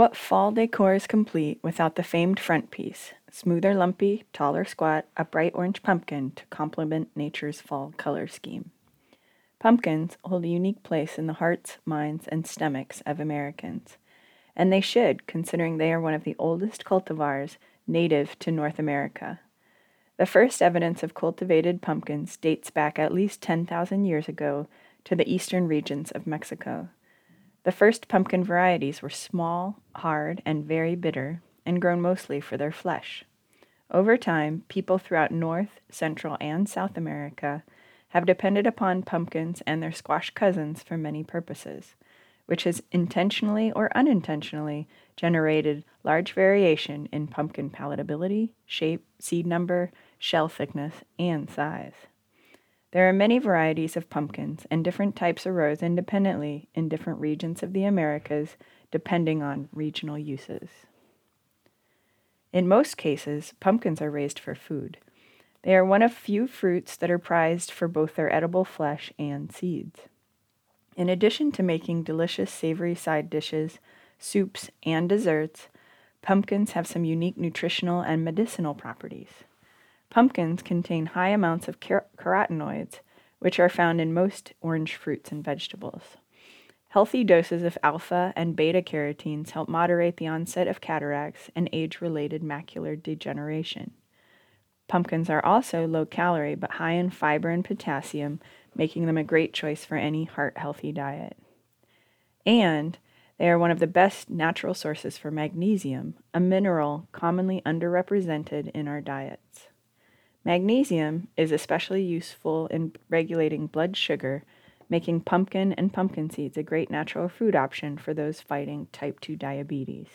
What fall decor is complete without the famed front piece? Smooth or lumpy, tall or squat, a bright orange pumpkin to complement nature's fall color scheme. Pumpkins hold a unique place in the hearts, minds, and stomachs of Americans. And they should, considering they are one of the oldest cultivars native to North America. The first evidence of cultivated pumpkins dates back at least 10,000 years ago to the eastern regions of Mexico. The first pumpkin varieties were small, hard, and very bitter, and grown mostly for their flesh. Over time, people throughout North, Central, and South America have depended upon pumpkins and their squash cousins for many purposes, which has intentionally or unintentionally generated large variation in pumpkin palatability, shape, seed number, shell thickness, and size. There are many varieties of pumpkins, and different types arose independently in different regions of the Americas, depending on regional uses. In most cases, pumpkins are raised for food. They are one of few fruits that are prized for both their edible flesh and seeds. In addition to making delicious savory side dishes, soups, and desserts, pumpkins have some unique nutritional and medicinal properties. Pumpkins contain high amounts of car- carotenoids, which are found in most orange fruits and vegetables. Healthy doses of alpha and beta carotenes help moderate the onset of cataracts and age related macular degeneration. Pumpkins are also low calorie but high in fiber and potassium, making them a great choice for any heart healthy diet. And they are one of the best natural sources for magnesium, a mineral commonly underrepresented in our diets. Magnesium is especially useful in regulating blood sugar, making pumpkin and pumpkin seeds a great natural food option for those fighting type 2 diabetes.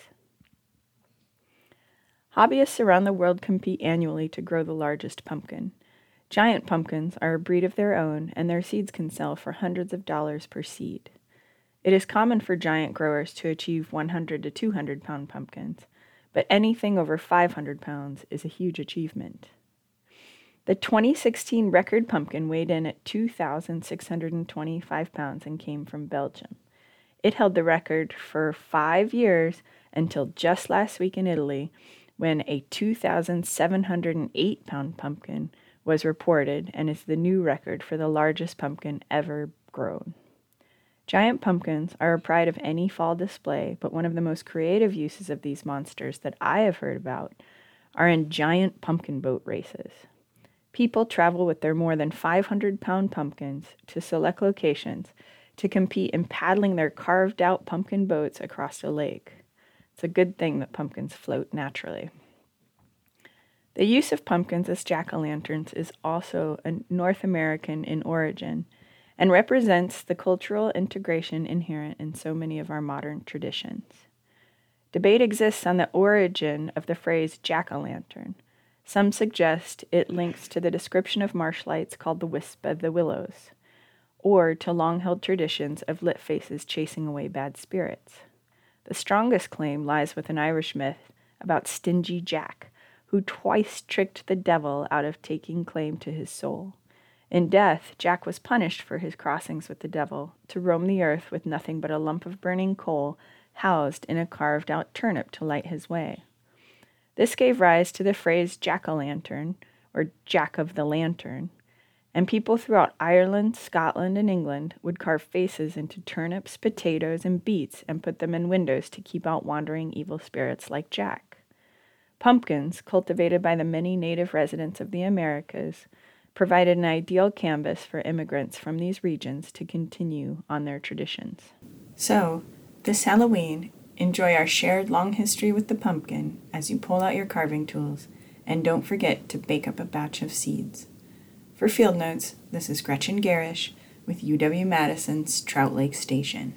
Hobbyists around the world compete annually to grow the largest pumpkin. Giant pumpkins are a breed of their own, and their seeds can sell for hundreds of dollars per seed. It is common for giant growers to achieve 100 to 200 pound pumpkins, but anything over 500 pounds is a huge achievement. The 2016 record pumpkin weighed in at 2,625 pounds and came from Belgium. It held the record for five years until just last week in Italy, when a 2,708 pound pumpkin was reported and is the new record for the largest pumpkin ever grown. Giant pumpkins are a pride of any fall display, but one of the most creative uses of these monsters that I have heard about are in giant pumpkin boat races. People travel with their more than 500 pound pumpkins to select locations to compete in paddling their carved out pumpkin boats across a lake. It's a good thing that pumpkins float naturally. The use of pumpkins as jack o' lanterns is also North American in origin and represents the cultural integration inherent in so many of our modern traditions. Debate exists on the origin of the phrase jack o' lantern, some suggest it links to the description of marsh lights called the wisp of the willows, or to long held traditions of lit faces chasing away bad spirits. The strongest claim lies with an Irish myth about Stingy Jack, who twice tricked the devil out of taking claim to his soul. In death, Jack was punished for his crossings with the devil, to roam the earth with nothing but a lump of burning coal housed in a carved out turnip to light his way. This gave rise to the phrase jack o' lantern, or jack of the lantern, and people throughout Ireland, Scotland, and England would carve faces into turnips, potatoes, and beets and put them in windows to keep out wandering evil spirits like Jack. Pumpkins, cultivated by the many native residents of the Americas, provided an ideal canvas for immigrants from these regions to continue on their traditions. So, this Halloween, Enjoy our shared long history with the pumpkin as you pull out your carving tools, and don't forget to bake up a batch of seeds. For Field Notes, this is Gretchen Gerrish with UW Madison's Trout Lake Station.